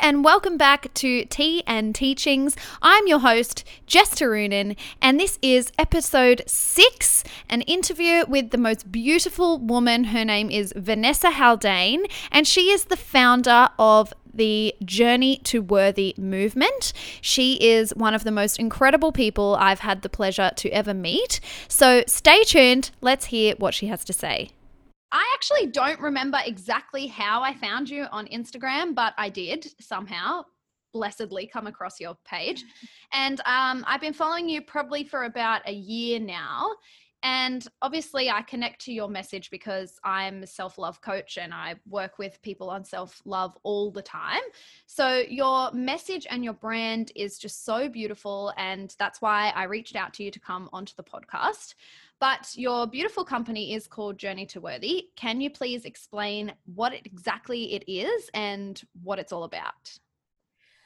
and welcome back to Tea and Teachings. I'm your host, Jess Tarunin, and this is episode six an interview with the most beautiful woman. Her name is Vanessa Haldane, and she is the founder of the Journey to Worthy movement. She is one of the most incredible people I've had the pleasure to ever meet. So stay tuned. Let's hear what she has to say. I actually don't remember exactly how I found you on Instagram, but I did somehow blessedly come across your page. And um, I've been following you probably for about a year now. And obviously, I connect to your message because I'm a self love coach and I work with people on self love all the time. So, your message and your brand is just so beautiful. And that's why I reached out to you to come onto the podcast. But your beautiful company is called Journey to Worthy. Can you please explain what exactly it is and what it's all about?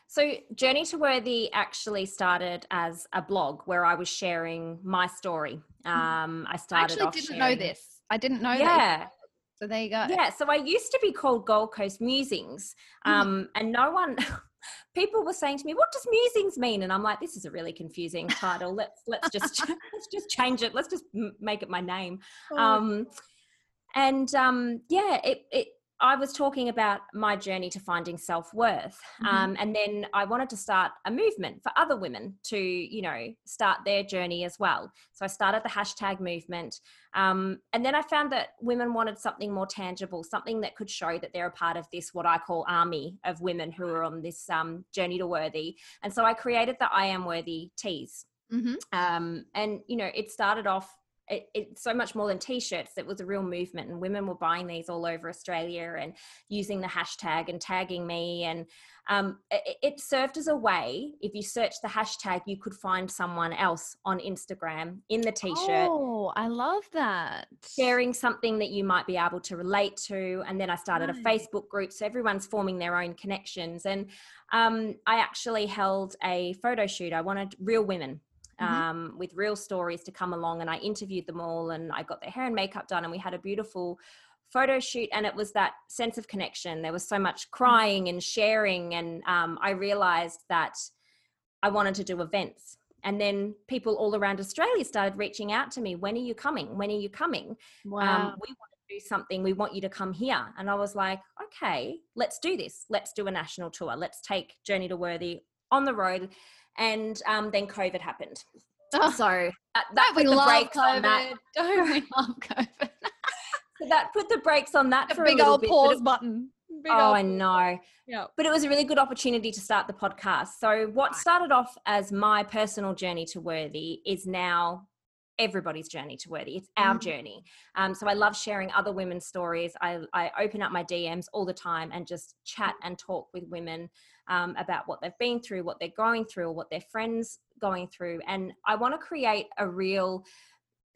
So, Journey to Worthy actually started as a blog where I was sharing my story. Hmm. Um, I started. I actually didn't sharing... know this. I didn't know. Yeah. That. So there you go. Yeah. So I used to be called Gold Coast Musings, hmm. um, and no one. people were saying to me, "What does musings mean?" And I'm like, "This is a really confusing title. Let's let's just let's just change it. Let's just make it my name." Oh. Um, and um, yeah, it it I was talking about my journey to finding self worth. Mm-hmm. Um, and then I wanted to start a movement for other women to, you know, start their journey as well. So I started the hashtag movement. Um, and then I found that women wanted something more tangible, something that could show that they're a part of this, what I call army of women who are on this um, journey to worthy. And so I created the I Am Worthy tees. Mm-hmm. Um, and, you know, it started off it, it's so much more than t-shirts it was a real movement and women were buying these all over australia and using the hashtag and tagging me and um, it, it, served as a way if you search the hashtag you could find someone else on instagram in the t-shirt oh i love that sharing something that you might be able to relate to and then i started nice. a facebook group so everyone's forming their own connections and um, i actually held a photo shoot i wanted real women mm-hmm. um, with real stories to come along. And I interviewed them all and I got their hair and makeup done and we had a beautiful photo shoot and it was that sense of connection. There was so much mm-hmm. crying and sharing. And um, I realized that I wanted to do events. And then people all around Australia started reaching out to me. When are you coming? When are you coming? Um, wow. Um, we want to do something. We want you to come here. And I was like, okay, let's do this. Let's do a national tour. Let's take Journey to Worthy on the road and um, then COVID happened. Oh, so that, that put the brakes COVID. on that. Don't we love COVID? so that put the brakes on that a for big a old bit, pause button. Big oh, I know. Yeah. But it was a really good opportunity to start the podcast. So what started off as my personal journey to worthy is now everybody's journey to worthy. It's our mm. journey. Um, so I love sharing other women's stories. I, I open up my DMs all the time and just chat and talk with women um, about what they've been through, what they're going through, or what their friends going through. And I want to create a real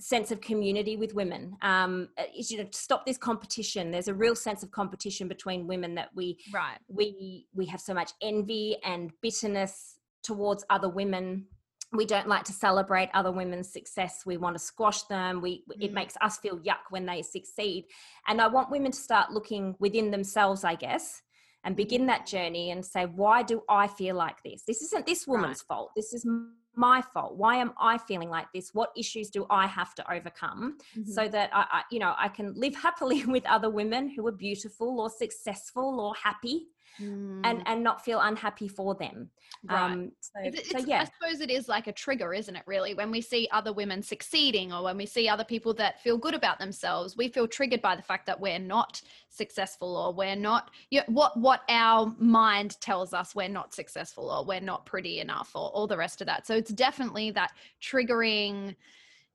sense of community with women. Um uh, you know stop this competition. There's a real sense of competition between women that we right. we we have so much envy and bitterness towards other women. We don't like to celebrate other women's success. We want to squash them. We mm. it makes us feel yuck when they succeed. And i want women to start looking within themselves i guess and begin that journey and say, why do I feel like this? This isn't this woman's right. fault. This is my fault. Why am I feeling like this? What issues do I have to overcome mm-hmm. so that I, I, you know, I can live happily with other women who are beautiful or successful or happy mm. and and not feel unhappy for them right. Um, so, so, yeah i suppose it is like a trigger isn't it really when we see other women succeeding or when we see other people that feel good about themselves we feel triggered by the fact that we're not successful or we're not you know, what what our mind tells us we're not successful or we're not pretty enough or all the rest of that so it's definitely that triggering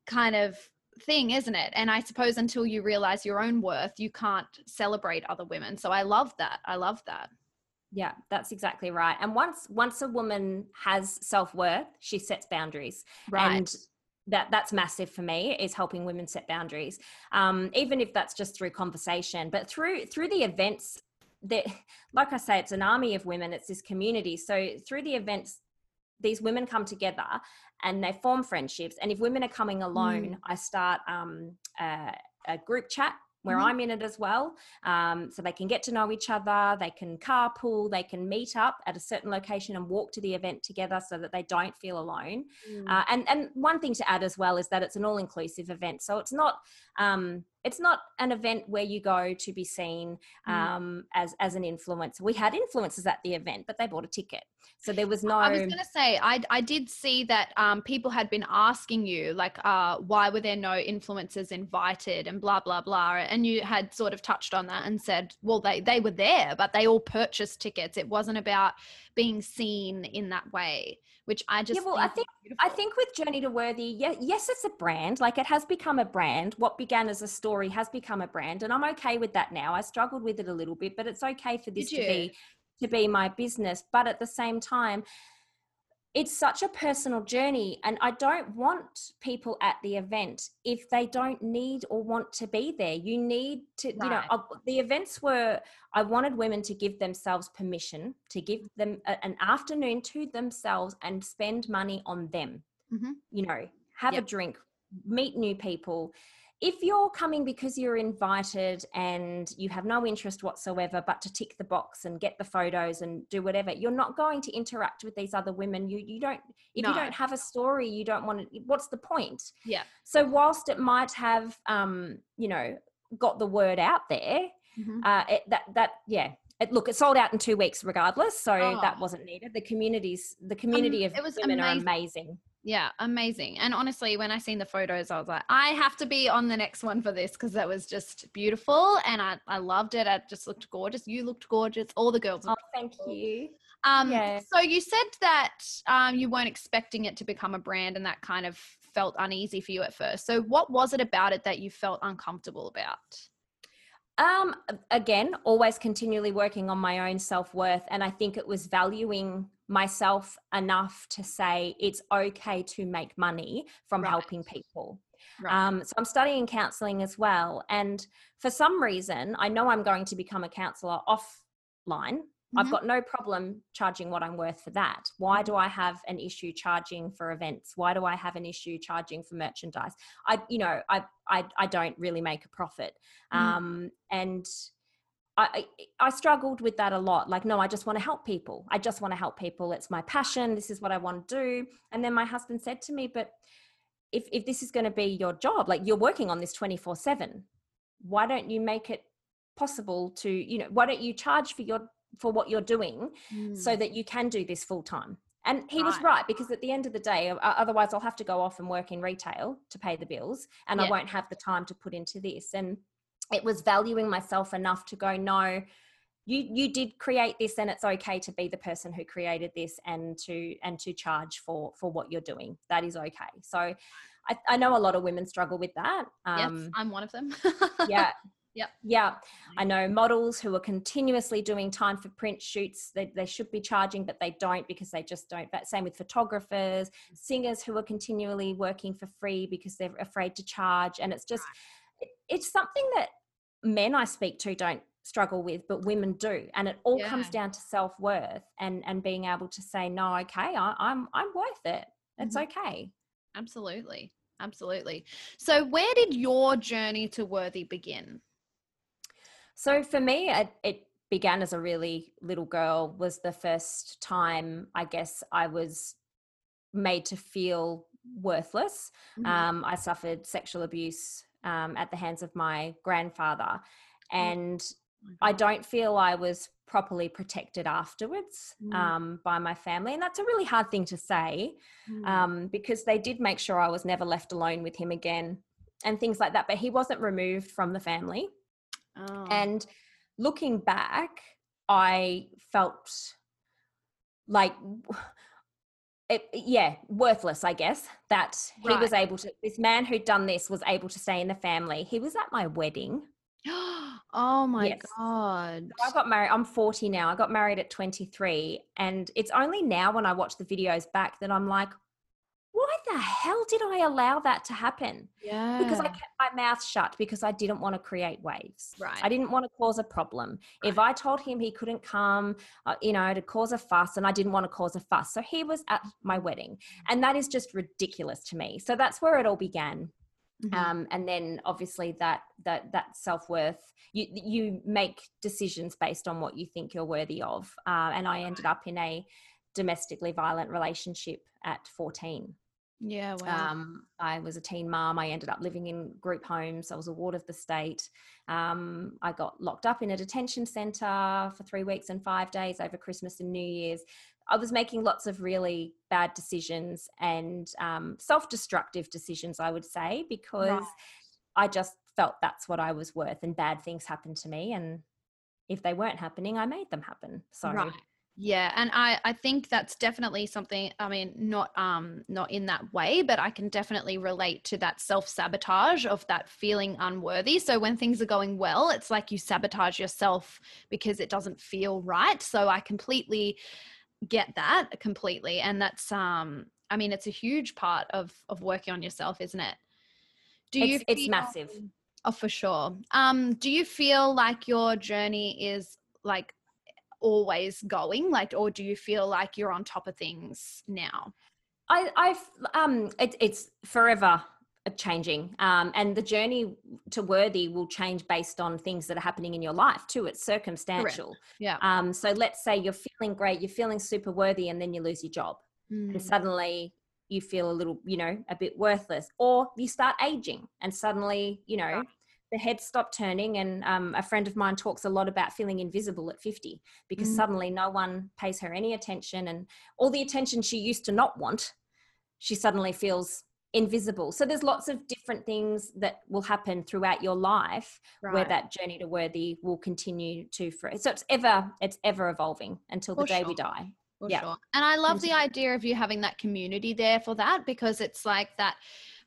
kind of thing, isn't it? And I suppose until you realize your own worth, you can't celebrate other women. So I love that. I love that. Yeah, that's exactly right. And once once a woman has self-worth, she sets boundaries. Right. And that that's massive for me is helping women set boundaries. Um, even if that's just through conversation, but through through the events that like I say, it's an army of women, it's this community. So through the events, these women come together and they form friendships. And if women are coming alone, mm. I start um, a, a group chat where Mhm. I'm in it as well. Um, so they can get to know each other, they can carpool, they can meet up at a certain location and walk to the event together so that they don't feel alone. Mm. Uh, and and one thing to add as well is that it's an all-inclusive event, so it's not um, it's not an event where you go to be seen Mm. um, as as an influencer. We had influencers at the event, but they bought a ticket, so there was no. I was going to say, I, I did see that um, people had been asking you, like, uh, why were there no influencers invited and blah, blah, blah. And you had sort of touched on that and said, well, they, they were there, but they all purchased tickets. It wasn't about being seen in that way, which I just yeah. well, I think- I think with Journey to Worthy, yes, yes, it's a brand. Like it has become a brand. What began as a story has become a brand, and I'm okay with that now. I struggled with it a little bit, but it's okay for this to be to be my business. But at the same time, it's such a personal journey, and I don't want people at the event if they don't need or want to be there. You need to, you know, Right. the events were. I wanted women to give themselves permission to give them a, an afternoon to themselves and spend money on them Mhm. you know, have Yep. a drink, meet new people. If you're coming because you're invited and you have no interest whatsoever but to tick the box and get the photos and do whatever, you're not going to interact with these other women. You you don't if No. you don't have a story, you don't want to what's the point? Yeah. So whilst it might have um, you know, got the word out there, Mhm. uh it, that that yeah. It, look, it sold out in two weeks regardless, so that Oh. wasn't needed. The communities, the community of it was women amazing. are amazing. Yeah, amazing. And honestly, when I seen the photos, I was like, I have to be on the next one for this because that was just beautiful and I, I loved it. It just looked gorgeous. You looked gorgeous. All the girls Oh, thank you. Um, Yeah. So you said that um, you weren't expecting it to become a brand, and that kind of felt uneasy for you at first. So what was it about it that you felt uncomfortable about? Um, again, always continually working on my own self worth, and I think it was valuing myself enough to say it's okay to make money from Right. helping people. Right. Um, so I'm studying counseling as well, and for some reason, I know I'm going to become a counselor offline. I've Mhm. got no problem charging what I'm worth for that. Why Mm-hmm. do I have an issue charging for events? Why do I have an issue charging for merchandise? I, you know, I, I, I don't really make a profit. Mm. Um, and I, I struggled with that a lot. Like, no, I just want to help people. I just want to help people. It's my passion. This is what I want to do. And then my husband said to me, but if, if this is going to be your job, like you're working on this 24 seven, why don't you make it possible to, you know, why don't you charge for your, for what you're doing so Mm. that you can do this full time? And he was Right. right because at the end of the day, otherwise I'll have to go off and work in retail to pay the bills and I won't have the time to put into this. And it was valuing myself enough to go, no, you you did create this and it's okay to be the person who created this and to and to charge for for what you're doing. That is okay. So I, I know a lot of women struggle with that. yes, Um, I'm one of them. yeah. Yep. Yeah. I know models who are continuously doing time for print shoots. They, they should be charging, but they don't because they just don't. But same with photographers, singers who are continually working for free because they're afraid to charge. And it's just, it's something that men I speak to don't struggle with, but women do. And it all comes down to self worth and, and being able to say, no, okay, I, I'm, I'm worth it. It's Mhm. okay. Absolutely. Absolutely. So where did your journey to worthy begin? So for me, it, it began as a really little girl. Was the first time I guess I was made to feel worthless. Mhm. Um, I suffered sexual abuse um, at the hands of my grandfather, and I don't feel I was properly protected afterwards Mm. um, by my family, and that's a really hard thing to say Mm. um, because they did make sure I was never left alone with him again and things like that. But he wasn't removed from the family. Oh. And looking back, I felt like, it, yeah, worthless, I guess, that he was able to, this man who'd done this was able to stay in the family. He was at my wedding. oh my Yes. god. I got married, I'm 40 now. I got married at 23. And it's only now when I watch the videos back that I'm like, why the hell did I allow that to happen? Yeah. because I kept my mouth shut because I didn't want to create waves. Right. I didn't want to cause a problem. If I told him he couldn't come, uh, you know, to cause a fuss, and I didn't want to cause a fuss, so he was at my wedding, and that is just ridiculous to me. So that's where it all began. Mm-hmm. Um, and then obviously that that that self worth you you make decisions based on what you think you're worthy of. Uh, and I ended up in a domestically violent relationship at 14. Yeah, wow. Um, I was a teen mom. I ended up living in group homes. I was a ward of the state. Um, I got locked up in a detention centre for three weeks and five days over Christmas and New Year's. I was making lots of really bad decisions and um, self destructive decisions, I would say, because right. I just felt that's what I was worth and bad things happened to me. And if they weren't happening, I made them happen. So. Right. Yeah, and I I think that's definitely something I mean not um not in that way, but I can definitely relate to that self-sabotage of that feeling unworthy. So when things are going well, it's like you sabotage yourself because it doesn't feel right. So I completely get that completely and that's um i mean it's a huge part of of working on yourself isn't it do you it's, feel, it's massive oh for sure um do you feel like your journey is like always going like or do you feel like you're on top of things now i i've um it, it's forever changing um, and the journey to worthy will change based on things that are happening in your life too it's circumstantial Correct. yeah um, so let's say you're feeling great you're feeling super worthy and then you lose your job mm. and suddenly you feel a little you know a bit worthless or you start aging and suddenly you know. The head stopped turning and um, a friend of mine talks a lot about feeling invisible at 50 because mm. suddenly no one pays her any attention and all the attention she used to not want she suddenly feels invisible. So there's lots of different things that will happen throughout your life right. where that journey to worthy will continue to for so it's ever it's ever evolving until the day sure. we die. For yeah. Sure. And I love the idea of you having that community there for that because it's like that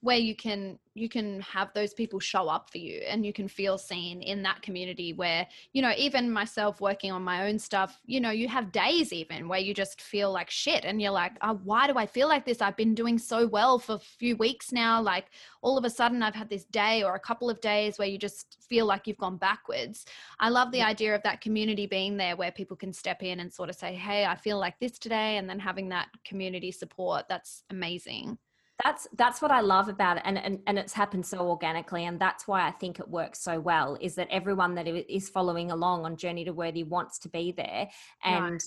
where you can you can have those people show up for you and you can feel seen in that community where you know even myself working on my own stuff you know you have days even where you just feel like shit and you're like oh, why do i feel like this? I've been doing so well for a few weeks now. Like all of a sudden i've had this day or a couple of days where you just feel like you've gone backwards. I love the idea of that community being there where people can step in and sort of say hey i feel like this today and then having that community support that's amazing that's that's what i love about it and, and and it's happened so organically and that's why i think it works so well is that everyone that is following along on journey to worthy wants to be there and right.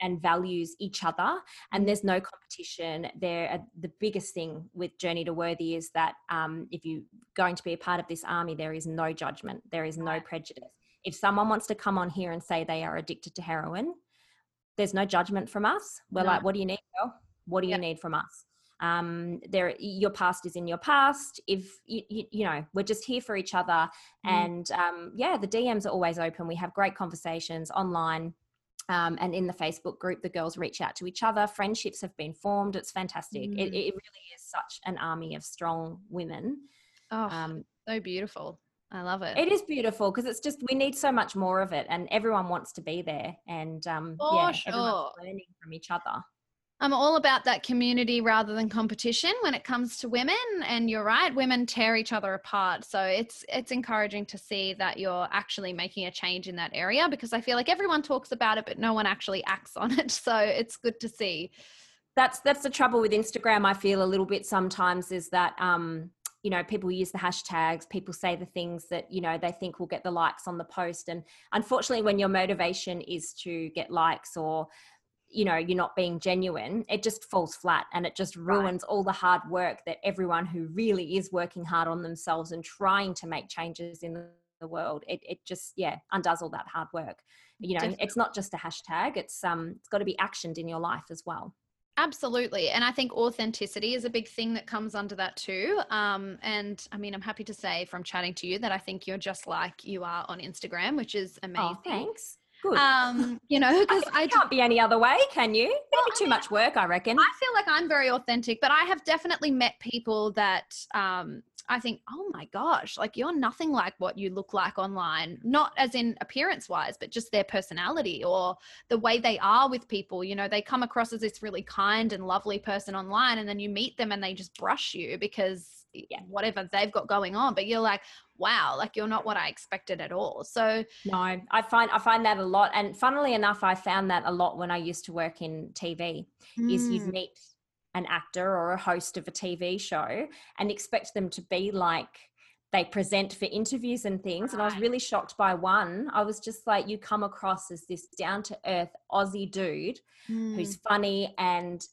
and values each other and there's no competition there uh, the biggest thing with journey to worthy is that um, if you're going to be a part of this army there is no judgment there is no prejudice if someone wants to come on here and say they are addicted to heroin there's no judgment from us we're no. like what do you need girl? what do you need from us um there your past is in your past if you, you, you know we're just here for each other mm. and um yeah the dms are always open we have great conversations online um, and in the Facebook group, the girls reach out to each other. Friendships have been formed. It's fantastic. Mm. It, it, really is such an army of strong women. Oh, um, so beautiful. I love it. It is beautiful because it's just we need so much more of it, and everyone wants to be there, and um, yeah, sure. everyone's learning from each other. I'm all about that community rather than competition when it comes to women and you're right women tear each other apart. So it's it's encouraging to see that you're actually making a change in that area because I feel like everyone talks about it but no one actually acts on it. So it's good to see. That's that's the trouble with Instagram I feel a little bit sometimes is that um you know people use the hashtags people say the things that you know they think will get the likes on the post and unfortunately when your motivation is to get likes or you know you're not being genuine it just falls flat and it just ruins right. all the hard work that everyone who really is working hard on themselves and trying to make changes in the world it, it just yeah undoes all that hard work you know Definitely. it's not just a hashtag it's um it's got to be actioned in your life as well Absolutely. And I think authenticity is a big thing that comes under that too. Um, and I mean, I'm happy to say from chatting to you that I think you're just like you are on Instagram, which is oh, amazing. Oh, thanks. Good. Um, you know, because I, I can't be any other way, can you? It'd well, be too I mean, much work, I reckon. I feel like I'm very authentic, but I have definitely met people that um, I think, oh my gosh, like you're nothing like what you look like online. Not as in appearance wise, but just their personality or the way they are with people. You know, they come across as this really kind and lovely person online, and then you meet them and they just brush you because yeah, whatever they've got going on. But you're like, wow, like you're not what I expected at all. So no, I find I find that a lot. And funnily enough, I found that a lot when I used to work in TV. Mm. Is you'd mm. meet an actor or a host of a TV show and expect them to be like they present for interviews and things. Right. And I was really shocked by one. I was just like, you come across as this down to earth Aussie dude mm. who's funny and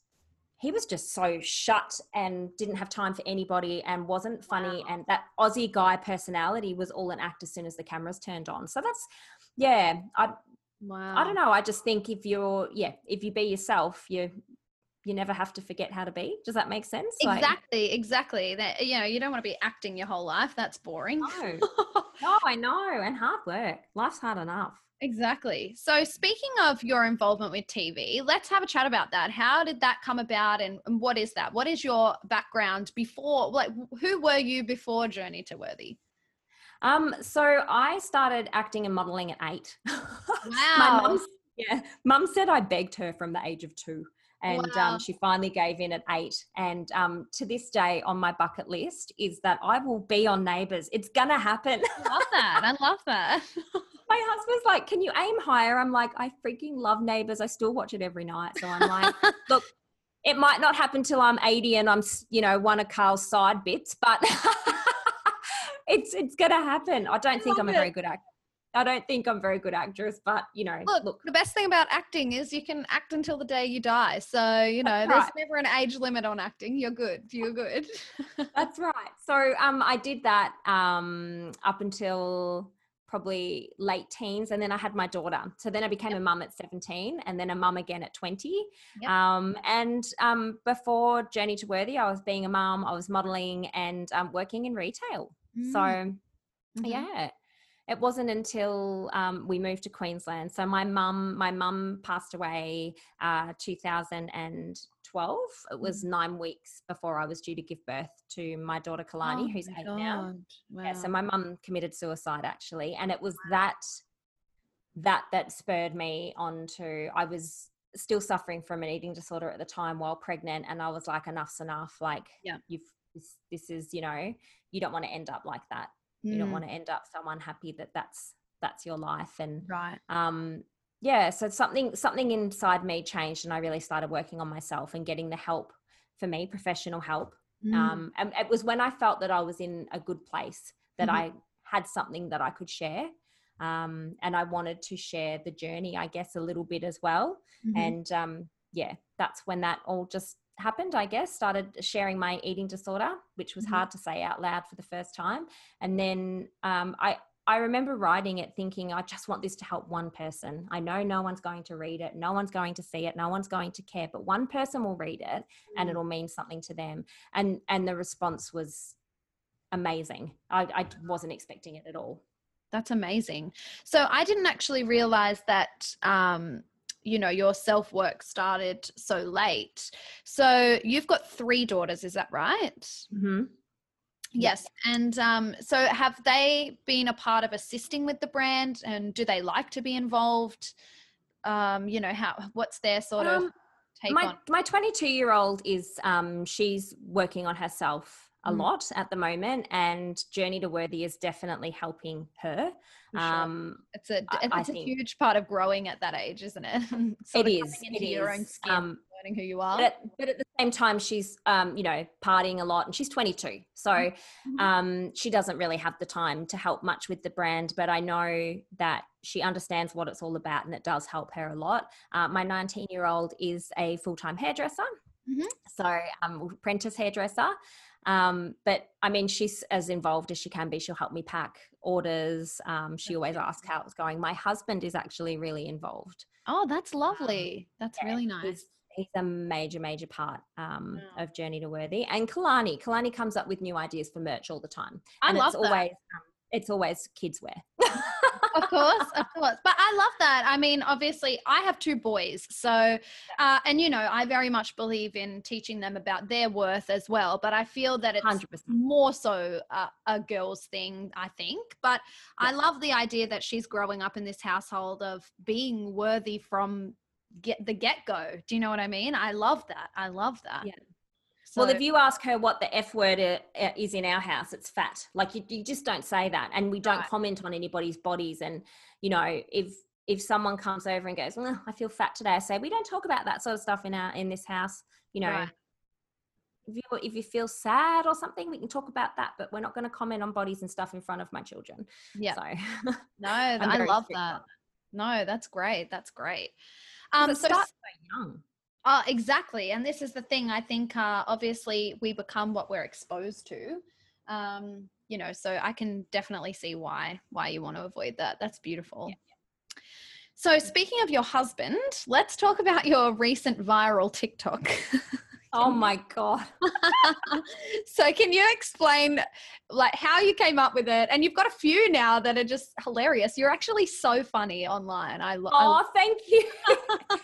he was just so shut and didn't have time for anybody and wasn't funny. Wow. And that Aussie guy personality was all an act as soon as the cameras turned on. So that's, yeah, I, wow. I don't know. I just think if you're, yeah, if you be yourself, you you never have to forget how to be. Does that make sense? Exactly, like, exactly. That you know, you don't want to be acting your whole life. That's boring. No, no, I know, and hard work. Life's hard enough. Exactly. So, speaking of your involvement with TV, let's have a chat about that. How did that come about, and, and what is that? What is your background before? Like, who were you before Journey to Worthy? Um, so I started acting and modeling at eight. Wow. My mum, yeah, mum said I begged her from the age of two and um, wow. um, she finally gave in at eight. And um, to this day, on my bucket list is that I will be on Neighbours. It's gonna happen. I love that. I love that. my husband's like, "Can you aim higher?" I'm like, "I freaking love Neighbours. I still watch it every night." So I'm like, "Look." It might not happen till I'm 80 and I'm, you know, one of Karl's side bits, but it's it's gonna happen. I don't I think I'm it. a very good actor. I don't think I'm very good actress, but you know, look, look, the best thing about acting is you can act until the day you die. So, you know, there's never an age limit on acting. You're good. You're good. That's right. So, um, I did that um up until probably late teens and then I had my daughter. So then I became yep. a mum at 17 and then a mum again at 20. Yep. Um, and um, before Journey to Worthy, I was being a mum, I was modeling and um, working in retail. Mm. So mm-hmm. yeah, it wasn't until um, we moved to Queensland. So my mum, my mum passed away uh, 2012. It was mm. nine weeks before I was due to give birth to my daughter Kalani, oh who's eight God. now. Wow. Yeah, so my mum committed suicide actually, and it was that that that spurred me on to. I was still suffering from an eating disorder at the time while pregnant, and I was like, enough's enough. Like, yeah, you've this, this is you know you don't want to end up like that you don't mm. want to end up so unhappy that that's that's your life and right um yeah so something something inside me changed and i really started working on myself and getting the help for me professional help mm. um and it was when i felt that i was in a good place that mm-hmm. i had something that i could share um and i wanted to share the journey i guess a little bit as well mm-hmm. and um yeah that's when that all just happened, I guess, started sharing my eating disorder, which was mm-hmm. hard to say out loud for the first time. And then um, I, I remember writing it thinking, I just want this to help one person. I know no one's going to read it, no one's going to see it, no one's going to care, but one person will read it and mm. it'll mean something to them. And and the response was amazing. I, I wasn't expecting it at all. That's amazing. So I didn't actually realize that um, you know your self work started so late. So you've got three daughters is that right? Mm-hmm. yes and um, so have they been a part of assisting with the brand and do they like to be involved? Um, you know how what's their sort um, of take my, on my 22 year old is um, she's working on herself a mm. lot at the moment and journey to worthy is definitely helping her sure. um it's a it's a huge part of growing at that age isn't it it is into it your is. own skin um, learning who you are but at, but at, the same time she's um you know partying a lot and she's 22 so mm-hmm. um she doesn't really have the time to help much with the brand but i know that she understands what it's all about and it does help her a lot uh, my 19 year old is a full-time hairdresser Mm-hmm. So, um, apprentice hairdresser. Um, but I mean, she's as involved as she can be. She'll help me pack orders. Um, she always asks how it's going. My husband is actually really involved. Oh, that's lovely. That's yeah, really nice. He's, he's, a major, major part um, of Journey to Worthy. And Kalani, Kalani comes up with new ideas for merch all the time. I and love it's that. always um, it's always kids wear. of course, of course. But I love that. I mean, obviously, I have two boys. So, uh, and you know, I very much believe in teaching them about their worth as well. But I feel that it's 100%. more so a, a, girl's thing, I think. But yeah. I love the idea that she's growing up in this household of being worthy from get the get go. Do you know what I mean? I love that. I love that. Yeah. So, well, if you ask her what the F word is in our house, it's fat. Like you, you just don't say that. And we don't right. comment on anybody's bodies. And, you know, if, if someone comes over and goes, well, I feel fat today, I say, we don't talk about that sort of stuff in our, in this house, you know, right. if you if you feel sad or something, we can talk about that. But we're not going to comment on bodies and stuff in front of my children. Yeah. So No, I love that. No, that's great. That's great. Um, so starts so young. Uh, exactly. And this is the thing. I think uh, obviously we become what we're exposed to. Um, you know, so I can definitely see why why you want to avoid that. That's beautiful. So speaking of your husband, let's talk about your recent viral TikTok. Oh my god. so can you explain like how you came up with it? And you've got a few now that are just hilarious. You're actually so funny online. I, lo- I Oh, thank you.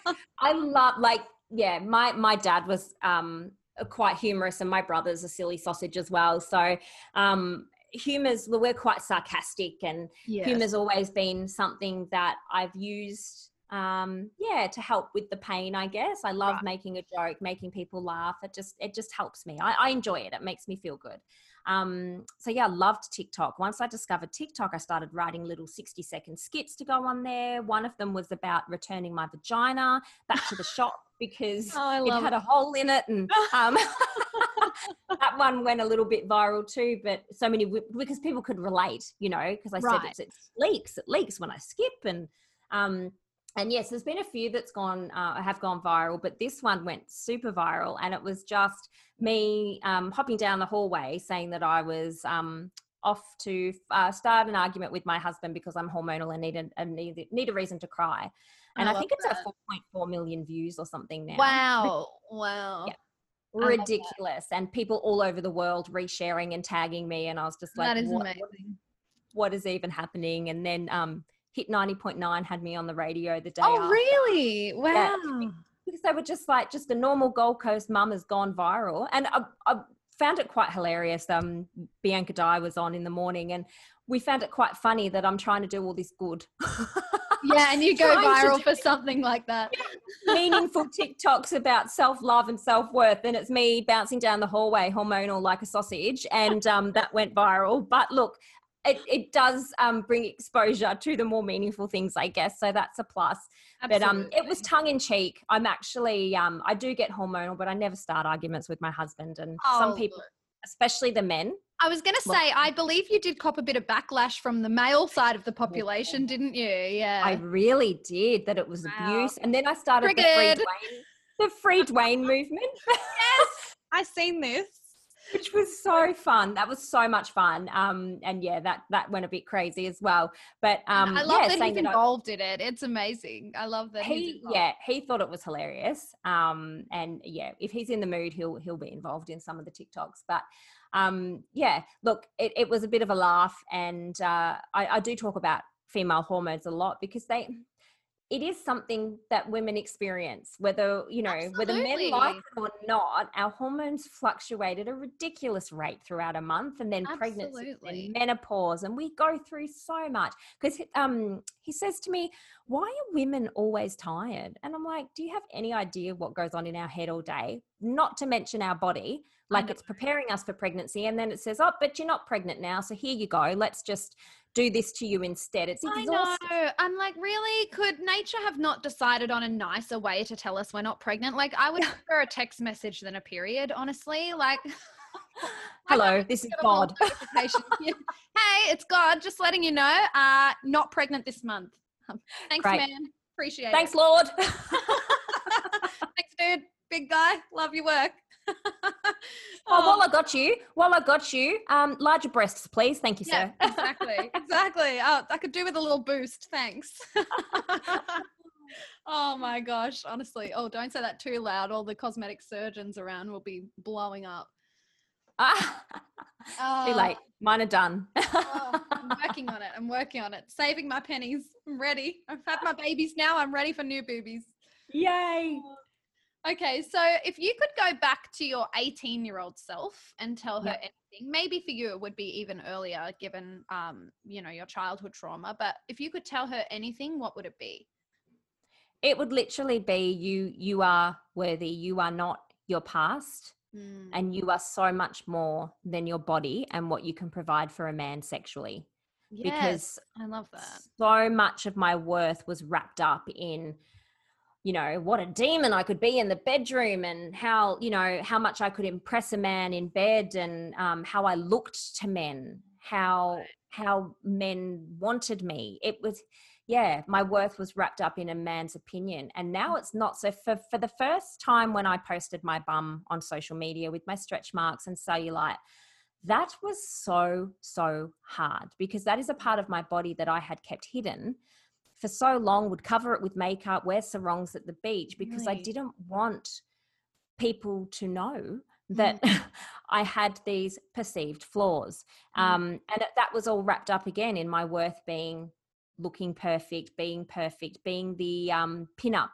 I love like yeah, my my dad was um quite humorous and my brother's a silly sausage as well. So um humor's we're quite sarcastic and yes. humor's always been something that I've used um yeah to help with the pain i guess i love Right. making a joke making people laugh it just it just helps me I, I enjoy it it makes me feel good um so yeah i loved tiktok once i discovered tiktok i started writing little 60 second skits to go on there one of them was about returning my vagina back to the shop because Oh, it had a hole in it and um that one went a little bit viral too but so many because people could relate you know because i Right. said it's, it leaks it leaks when i skip and um and yes there's been a few that's gone uh, have gone viral but this one went super viral and it was just me um, hopping down the hallway saying that i was um, off to uh, start an argument with my husband because i'm hormonal and need a, a need, need a reason to cry and I i, think it's that. at 4.4 million views or something now Wow. Wow. Yeah. I love that. ridiculous and people all over the world resharing and tagging me and i was just like that is what, amazing. what is even happening and then um hit 90.9 had me on the radio the day Oh, after. really? Wow. because they were just like just a normal gold coast mum has gone viral and I, I found it quite hilarious um bianca Dye was on in the morning and we found it quite funny that i'm trying to do all this good Yeah, and you go viral for something like that. meaningful TikToks about self love and self worth, and it's me bouncing down the hallway, hormonal like a sausage, and um, that went viral. But look, it, it does um, bring exposure to the more meaningful things, I guess. So that's a plus. Absolutely. But um, it was tongue in cheek. I'm actually um, I do get hormonal, but I never start arguments with my husband, and Oh, some people, especially the men. I was going to Well- say, I believe you did cop a bit of backlash from the male side of the population, didn't you? Yeah. I really did that it was Wow. abuse, and then I started the free Triggered. Dwayne, the free Dwayne movement. yes, I seen this. Which was so fun. That was so much fun. Um, and yeah, that that went a bit crazy as well. But um, I love yeah, that he's that I- involved in it. It's amazing. I love that he involved. yeah he thought it was hilarious. Um, and yeah, if he's in the mood, he'll he'll be involved in some of the TikToks. But um, yeah, look, it, it was a bit of a laugh, and uh, I, I do talk about female hormones a lot because they it is something that women experience whether you know whether men like it or not our hormones fluctuate at a ridiculous rate throughout a month and then pregnancy and menopause and we go through so much. Because um he says to me why are women always tired? And i'm like do you have any idea what goes on in our head all day? Not to mention our body like it's preparing us for pregnancy and then it says oh but you're not pregnant now so here you go let's just do this to you instead it's I exhausting know. I'm like, really? Could nature have not decided on a nicer way to tell us we're not pregnant? Like, I would prefer a text message than a period, honestly. Like, hello this is get a little god hey, it's God, just letting you know, uh, not pregnant this month. Um, Thanks, Great. man. Appreciate thanks it. Thanks, Lord Thanks, dude. Big guy. Love your work. Oh, while I got you, while I got you, um, larger breasts, please. Thank you, yeah, sir. exactly. Exactly. Oh, I could do with a little boost. Thanks. oh my gosh. Honestly. Oh, don't say that too loud. All the cosmetic surgeons around will be blowing up. Ah, Too Oh, late. Mine are done. oh, I'm working on it. I'm working on it. Saving my pennies. I'm ready. I've had my babies now. I'm ready for new boobies. Yay! Okay, so if you could go back to your 18 year old self and tell her Yep. anything, maybe for you it would be even earlier given um, you know, your childhood trauma, but if you could tell her anything, what would it be? It would literally be you. You are worthy. You are not your past, Mm, and you are so much more than your body and what you can provide for a man sexually. yes, because I love that. so much of my worth was wrapped up in you know what a demon i could be in the bedroom and how you know how much i could impress a man in bed and um, how i looked to men how how men wanted me. It was yeah my worth was wrapped up in a man's opinion. And now it's not. So for for the first time when i posted my bum on social media with my stretch marks and cellulite that was so so hard because that is a part of my body that i had kept hidden for so long would cover it with makeup wear sarongs at the beach because Really? i didn't want people to know that i had these perceived flaws Mm. um, and that- that was all wrapped up again in my worth being looking perfect being perfect being the um, pin-up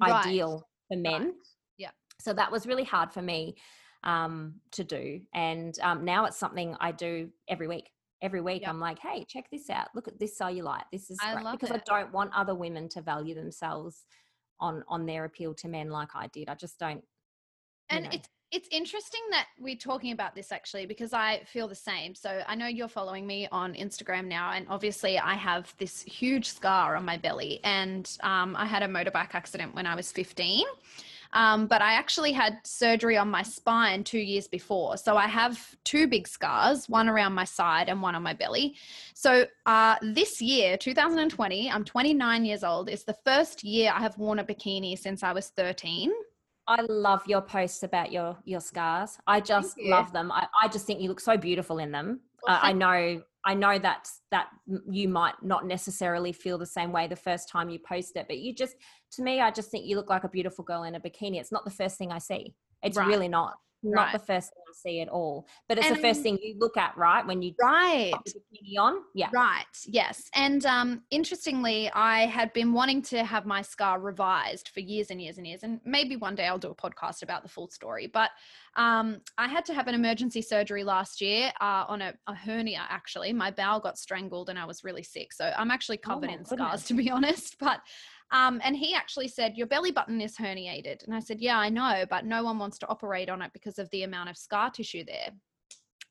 Right. ideal for men Right. Yeah. so that was really hard for me um, to do and um, now it's something i do every week every week Yep. i'm like hey check this out look at this cellulite this is I because it. i don't want other women to value themselves on on their appeal to men like i did i just don't and know. it's it's interesting that we're talking about this actually because I feel the same. So I know you're following me on Instagram now, and obviously I have this huge scar on my belly, and um, I had a motorbike accident when I was 15. Um, but I actually had surgery on my spine two years before. So I have two big scars, one around my side and one on my belly. So uh, this year, 2020, I'm 29 years old. It's the first year I have worn a bikini since I was 13. I love your posts about your your scars. I just love them. I, I just think you look so beautiful in them. Well, uh, I know I know that that you might not necessarily feel the same way the first time you post it, but you just to me, I just think you look like a beautiful girl in a bikini. It's not the first thing I see. It's Right. really not. Not Right. the first thing I see at all. But it's the first thing you look at, right? When you Right. the bikini on. Yeah. Right. Yes. And um, interestingly, I had been wanting to have my scar revised for years and years and years. And maybe one day I'll do a podcast about the full story. But um, I had to have an emergency surgery last year uh, on a, a hernia, actually. My bowel got strangled and I was really sick. So I'm actually covered my in scars, to be honest. But um, and he actually said, Your belly button is herniated. And I said, Yeah, I know, but no one wants to operate on it because of the amount of scar tissue there.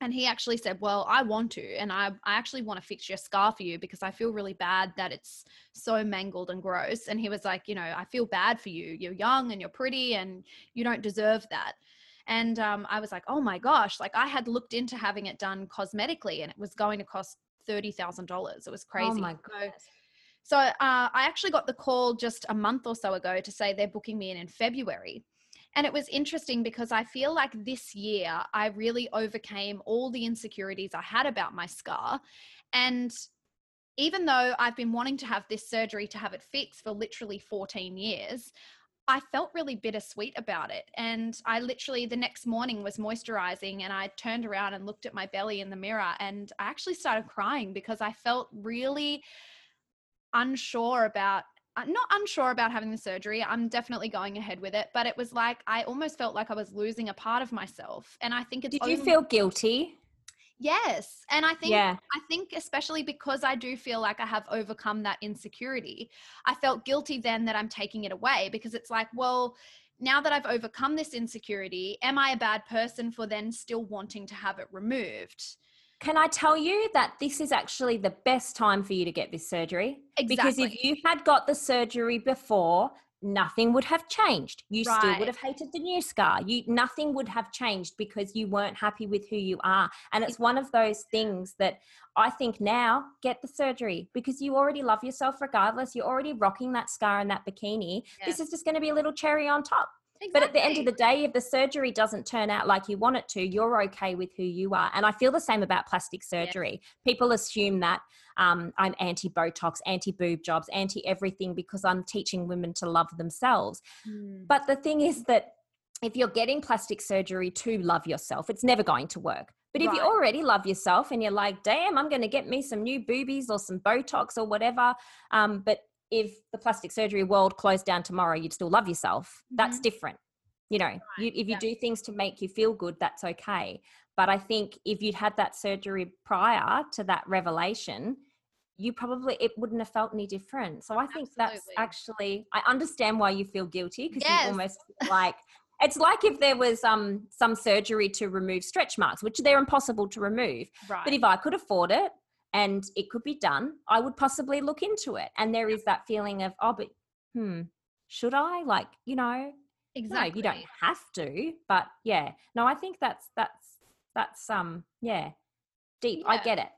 And he actually said, Well, I want to. And I, I actually want to fix your scar for you because I feel really bad that it's so mangled and gross. And he was like, You know, I feel bad for you. You're young and you're pretty and you don't deserve that. And um, I was like, Oh my gosh. Like I had looked into having it done cosmetically and it was going to cost $30,000. It was crazy. Oh my goodness. so uh, I actually got the call just a month or so ago to say they're booking me in in February. And it was interesting because I feel like this year I really overcame all the insecurities I had about my scar. And even though I've been wanting to have this surgery to have it fixed for literally 14 years, I felt really bittersweet about it. And I literally, the next morning, was moisturizing and I turned around and looked at my belly in the mirror and I actually started crying because I felt really unsure about uh, not unsure about having the surgery. I'm definitely going ahead with it, but it was like I almost felt like I was losing a part of myself. And I think it's Did you feel guilty? Yes. And I think Yeah. I think especially because I do feel like I have overcome that insecurity. I felt guilty then that I'm taking it away because it's like, well, now that I've overcome this insecurity, am I a bad person for then still wanting to have it removed? Can I tell you that this is actually the best time for you to get this surgery? Exactly. Because if you had got the surgery before, nothing would have changed. You still would have hated the new scar. You nothing would have changed because you weren't happy with who you are. And it's one of those things that I think now get the surgery because you already love yourself regardless. You're already rocking that scar and that bikini. This is just going to be a little cherry on top. But at the end of the day, if the surgery doesn't turn out like you want it to, you're okay with who you are. And I feel the same about plastic surgery. People assume that um, I'm anti Botox, anti boob jobs, anti everything because I'm teaching women to love themselves. Mm. But the thing is that if you're getting plastic surgery to love yourself, it's never going to work. But if you already love yourself and you're like, damn, I'm going to get me some new boobies or some Botox or whatever, um, but if the plastic surgery world closed down tomorrow, you'd still love yourself. That's Mhm. different. You know, you, if you yeah. do things to make you feel good, that's okay. But I think if you'd had that surgery prior to that revelation, you probably it wouldn't have felt any different. So I think that's actually I understand why you feel guilty because Yes. you almost like it's like if there was um some surgery to remove stretch marks, which they're impossible to remove. Right. But if I could afford it and it could be done, I would possibly look into it. And there is that feeling of, oh, but hmm, should I? Like, you know, exactly. no, you don't have to, but yeah. No, I think that's that's that's um yeah, deep. I get it.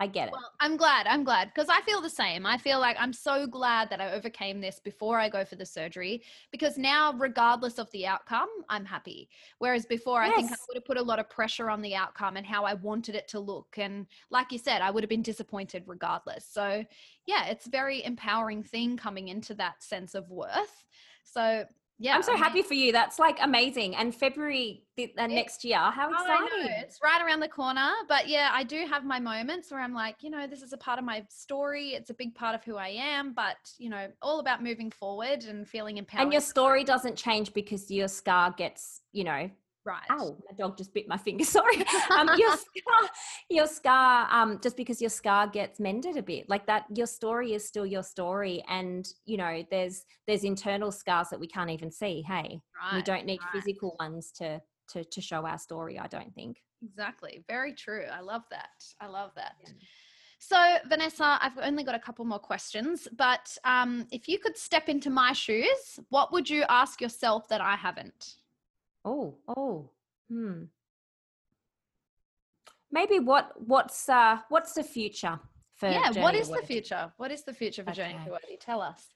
I get it. Well, I'm glad. I'm glad because I feel the same. I feel like I'm so glad that I overcame this before I go for the surgery because now, regardless of the outcome, I'm happy. Whereas before, I think I would have put a lot of pressure on the outcome and how I wanted it to look. And like you said, I would have been disappointed regardless. So, yeah, it's a very empowering thing coming into that sense of worth. So, yeah. I'm so happy for you. That's like amazing. And February the, uh, next year, how exciting Oh, I know! It's right around the corner. But yeah, I do have my moments where I'm like, you know, this is a part of my story. It's a big part of who I am. But, you know, all about moving forward and feeling empowered. And your story doesn't change because your scar gets, you know, right. ow, my dog just bit my finger. Sorry. Um, your scar, your scar, um, just because your scar gets mended a bit, like that, your story is still your story. And you know, there's there's internal scars that we can't even see. Hey, we don't need right. physical ones to to to show our story. I don't think. Exactly. Very true. I love that. I love that. Yeah. So, Vanessa, I've only got a couple more questions, but um, if you could step into my shoes, what would you ask yourself that I haven't? Oh, oh, hmm. Maybe what what's uh what's the future for? yeah. What Journey is to the future? What is the future for Journey Okay. to Worthy? Tell us.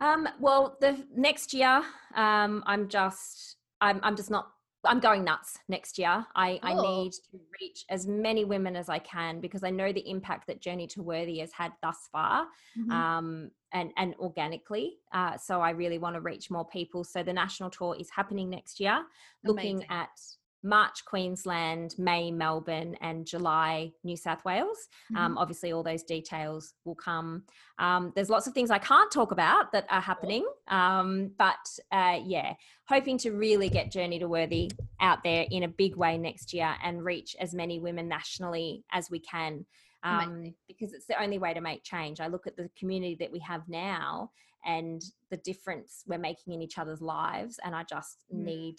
Um, well, the next year, um, I'm just, I'm, I'm just not, I'm going nuts next year. I, I Oh. need to reach as many women as I can because I know the impact that Journey to Worthy has had thus far, Mhm. um, and and organically. Uh, so I really want to reach more people. So the national tour is happening next year, looking Amazing. at March Queensland, May Melbourne, and July New South Wales. Mhm. Um, obviously, all those details will come. Um, there's lots of things I can't talk about that are happening, um, but uh, yeah, hoping to really get Journey to Worthy out there in a big way next year and reach as many women nationally as we can. Um, because it's the only way to make change. I look at the community that we have now and the difference we're making in each other's lives, and I just Mm. need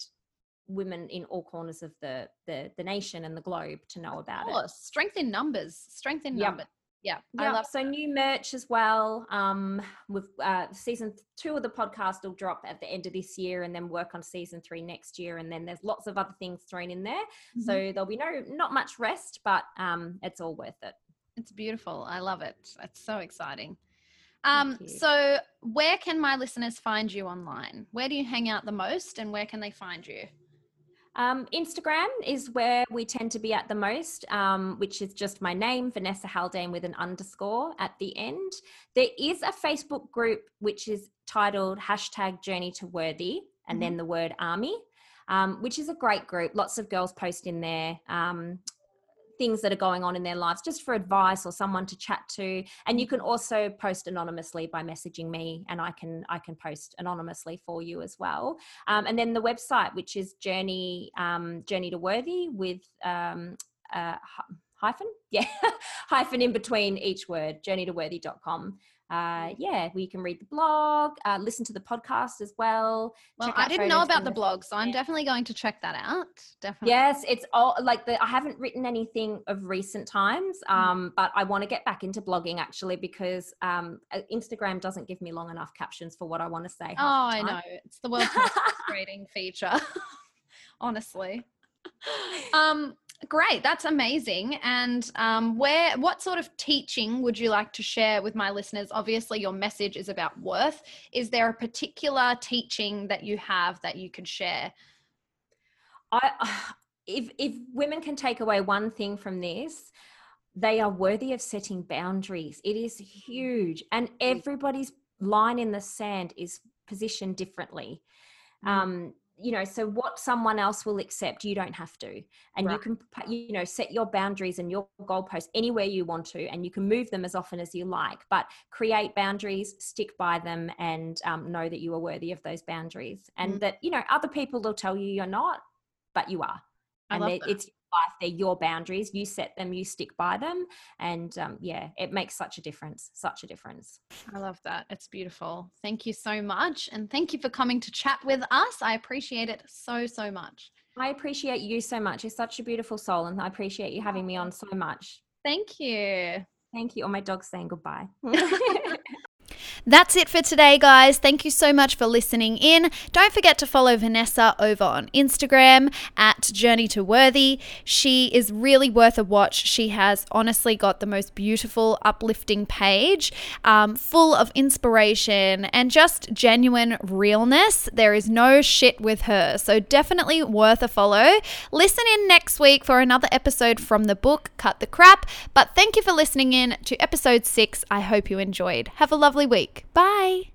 women in all corners of the the, the nation and the globe to know about Of it. Strength in numbers. Strength in Yep. numbers. Yeah. I love so new merch as well. Um, with uh, season two of the podcast will drop at the end of this year, and then work on season three next year. And then there's lots of other things thrown in there, Mhm. so there'll be no not much rest, but um, it's all worth it. It's beautiful. I love it. It's so exciting. Um, so where can my listeners find you online? Where do you hang out the most and where can they find you? Um, Instagram is where we tend to be at the most, um, which is just my name, Vanessa Haldane, with an underscore at the end. There is a Facebook group which is titled hashtag Journey to Worthy, and then the word Army, um, which is a great group. Lots of girls post in there. Things that are going on in their lives just for advice or someone to chat to. And you can also post anonymously by messaging me and i can i can post anonymously for you as well. Um, and then the website which is journey um, journey to worthy with um, uh, hyphen? Yeah hyphen in between each word journeytoworthy.com uh, yeah where you can read the blog uh, listen to the podcast as well Well, I didn't know about the blog, so I'm yeah. definitely going to check that out. Definitely. Yes, it's all like the I haven't written anything of recent times, Mm. um, but I want to get back into blogging actually because um, uh, Instagram doesn't give me long enough captions for what I want to say. Oh, I know. It's the world's most frustrating feature. Honestly. Um, great. That's amazing. And um, where, what sort of teaching would you like to share with my listeners? Obviously, your message is about worth. Is there a particular teaching that you have that you could share? I if if women can take away one thing from this, they are worthy of setting boundaries. It is huge, and everybody's line in the sand is positioned differently. Mm. Um, you know, so what someone else will accept, you don't have to, and you can you know set your boundaries and your goalposts anywhere you want to, and you can move them as often as you like. But create boundaries, stick by them, and um, know that you are worthy of those boundaries, and Mm. that you know other people will tell you you're not but you are. I and love they- that. it's life, they're your boundaries. You set them, you stick by them. And um, yeah, it makes such a difference, such a difference. I love that. It's beautiful. Thank you so much. And thank you for coming to chat with us. I appreciate it so, so much. I appreciate you so much. You're such a beautiful soul, and I appreciate you having me on so much. Thank you. Thank you. Oh, my dog's saying goodbye. That's it for today, guys. Thank you so much for listening in. Don't forget to follow Vanessa over on Instagram at Journey to Worthy. She is really worth a watch. She has honestly got the most beautiful, uplifting page, um, full of inspiration and just genuine realness. There is no shit with her. So definitely worth a follow. Listen in next week for another episode from the book Cut the Crap. But thank you for listening in to episode six. I hope you enjoyed. Have a lovely week. Bye.